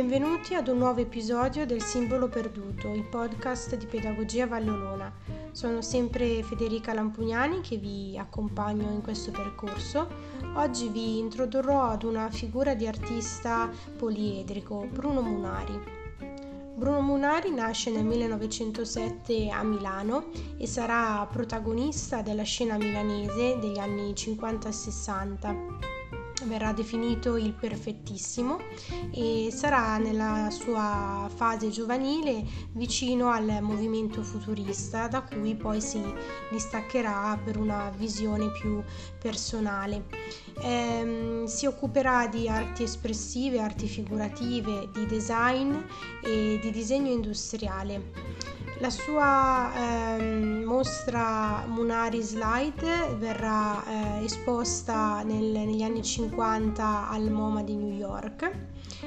Benvenuti ad un nuovo episodio del Simbolo Perduto, il podcast di Pedagogia Vallolona. Sono sempre Federica Lampugnani che vi accompagno in questo percorso. Oggi vi introdurrò ad una figura di artista poliedrico, Bruno Munari. Bruno Munari nasce nel 1907 a Milano e sarà protagonista della scena milanese degli anni 50-60 verrà definito il perfettissimo e sarà nella sua fase giovanile vicino al movimento futurista da cui poi si distaccherà per una visione più personale. Eh, si occuperà di arti espressive, arti figurative, di design e di disegno industriale. La sua ehm, mostra Munari Slide verrà eh, esposta nel, negli anni 50 al MoMA di New York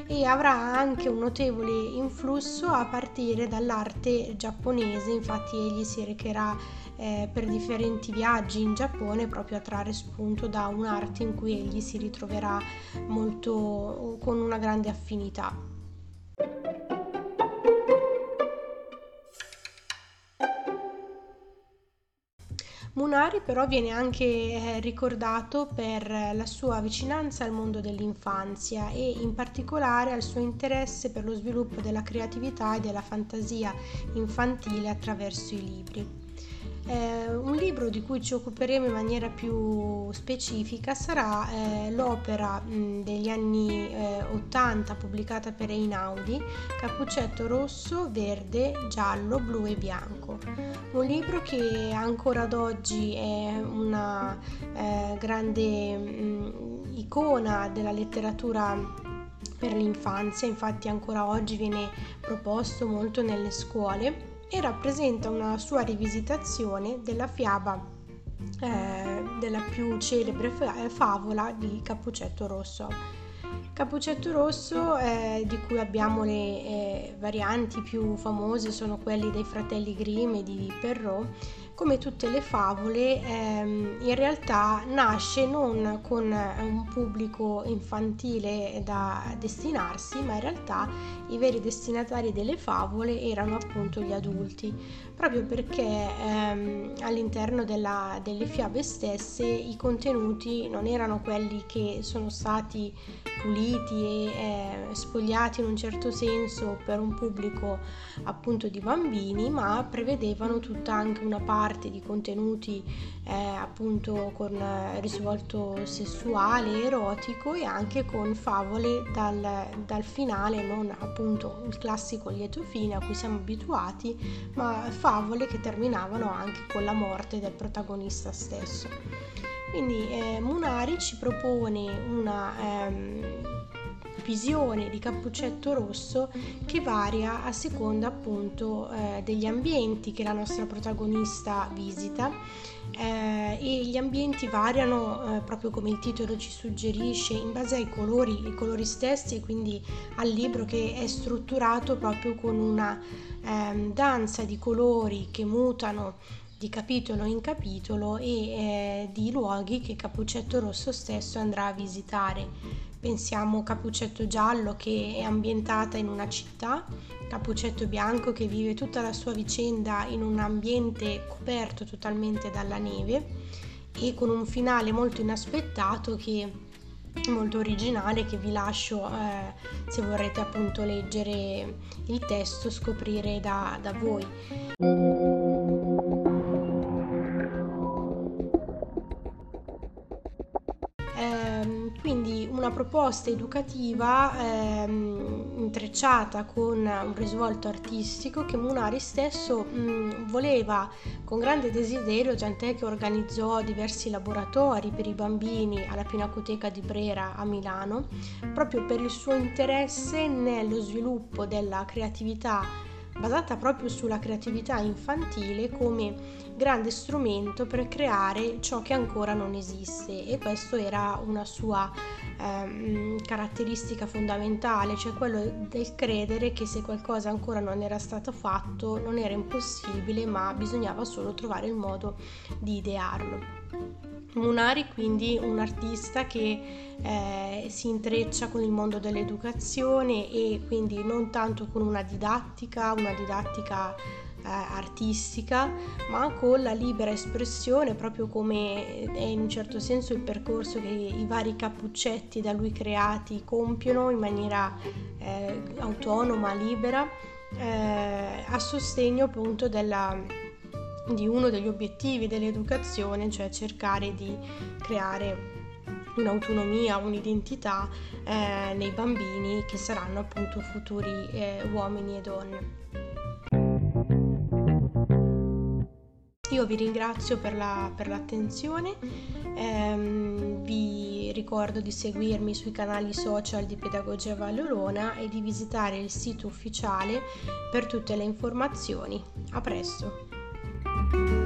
e avrà anche un notevole influsso a partire dall'arte giapponese, infatti egli si recherà eh, per differenti viaggi in Giappone proprio a trarre spunto da un'arte in cui egli si ritroverà molto con una grande affinità. Munari però viene anche eh, ricordato per la sua vicinanza al mondo dell'infanzia e in particolare al suo interesse per lo sviluppo della creatività e della fantasia infantile attraverso i libri. Eh, un libro di cui ci occuperemo in maniera più specifica sarà eh, l'opera mh, degli anni eh, 80 pubblicata per Einaudi, Cappuccetto rosso, verde, giallo, blu e bianco. Un libro che ancora ad oggi è una eh, grande mh, icona della letteratura per l'infanzia, infatti ancora oggi viene proposto molto nelle scuole e rappresenta una sua rivisitazione della fiaba eh, della più celebre favola di Cappuccetto Rosso. Cappuccetto Rosso, eh, di cui abbiamo le eh, varianti più famose, sono quelli dei fratelli Grimm e di Perrault, come tutte le favole, ehm, in realtà nasce non con un pubblico infantile da destinarsi, ma in realtà i veri destinatari delle favole erano appunto gli adulti, proprio perché ehm, all'interno della, delle fiabe stesse i contenuti non erano quelli che sono stati puliti e eh, spogliati in un certo senso per un pubblico appunto di bambini, ma prevedevano tutta anche una parte parte di contenuti eh, appunto con eh, risvolto sessuale, erotico e anche con favole dal, dal finale, non appunto il classico lieto fine a cui siamo abituati, ma favole che terminavano anche con la morte del protagonista stesso. Quindi eh, Munari ci propone una ehm, visione di Cappuccetto Rosso che varia a seconda appunto eh, degli ambienti che la nostra protagonista visita eh, e gli ambienti variano eh, proprio come il titolo ci suggerisce in base ai colori, i colori stessi e quindi al libro che è strutturato proprio con una ehm, danza di colori che mutano di capitolo in capitolo e eh, di luoghi che Cappuccetto Rosso stesso andrà a visitare. Pensiamo Cappuccetto Giallo che è ambientata in una città, Cappuccetto Bianco che vive tutta la sua vicenda in un ambiente coperto totalmente dalla neve e con un finale molto inaspettato che molto originale che vi lascio eh, se vorrete appunto leggere il testo scoprire da, da voi una proposta educativa ehm, intrecciata con un risvolto artistico che Munari stesso mh, voleva con grande desiderio, tant'è che organizzò diversi laboratori per i bambini alla Pinacoteca di Brera a Milano, proprio per il suo interesse nello sviluppo della creatività basata proprio sulla creatività infantile come grande strumento per creare ciò che ancora non esiste e questo era una sua ehm, caratteristica fondamentale, cioè quello del credere che se qualcosa ancora non era stato fatto non era impossibile ma bisognava solo trovare il modo di idearlo. Munari quindi un artista che eh, si intreccia con il mondo dell'educazione e quindi non tanto con una didattica, una didattica eh, artistica, ma con la libera espressione, proprio come è in un certo senso il percorso che i vari cappuccetti da lui creati compiono in maniera eh, autonoma, libera, eh, a sostegno appunto della, di uno degli obiettivi dell'educazione, cioè cercare di creare un'autonomia, un'identità eh, nei bambini che saranno appunto futuri eh, uomini e donne. Io vi ringrazio per, la, per l'attenzione, ehm, vi ricordo di seguirmi sui canali social di Pedagogia Vallolona e di visitare il sito ufficiale per tutte le informazioni. A presto! thank you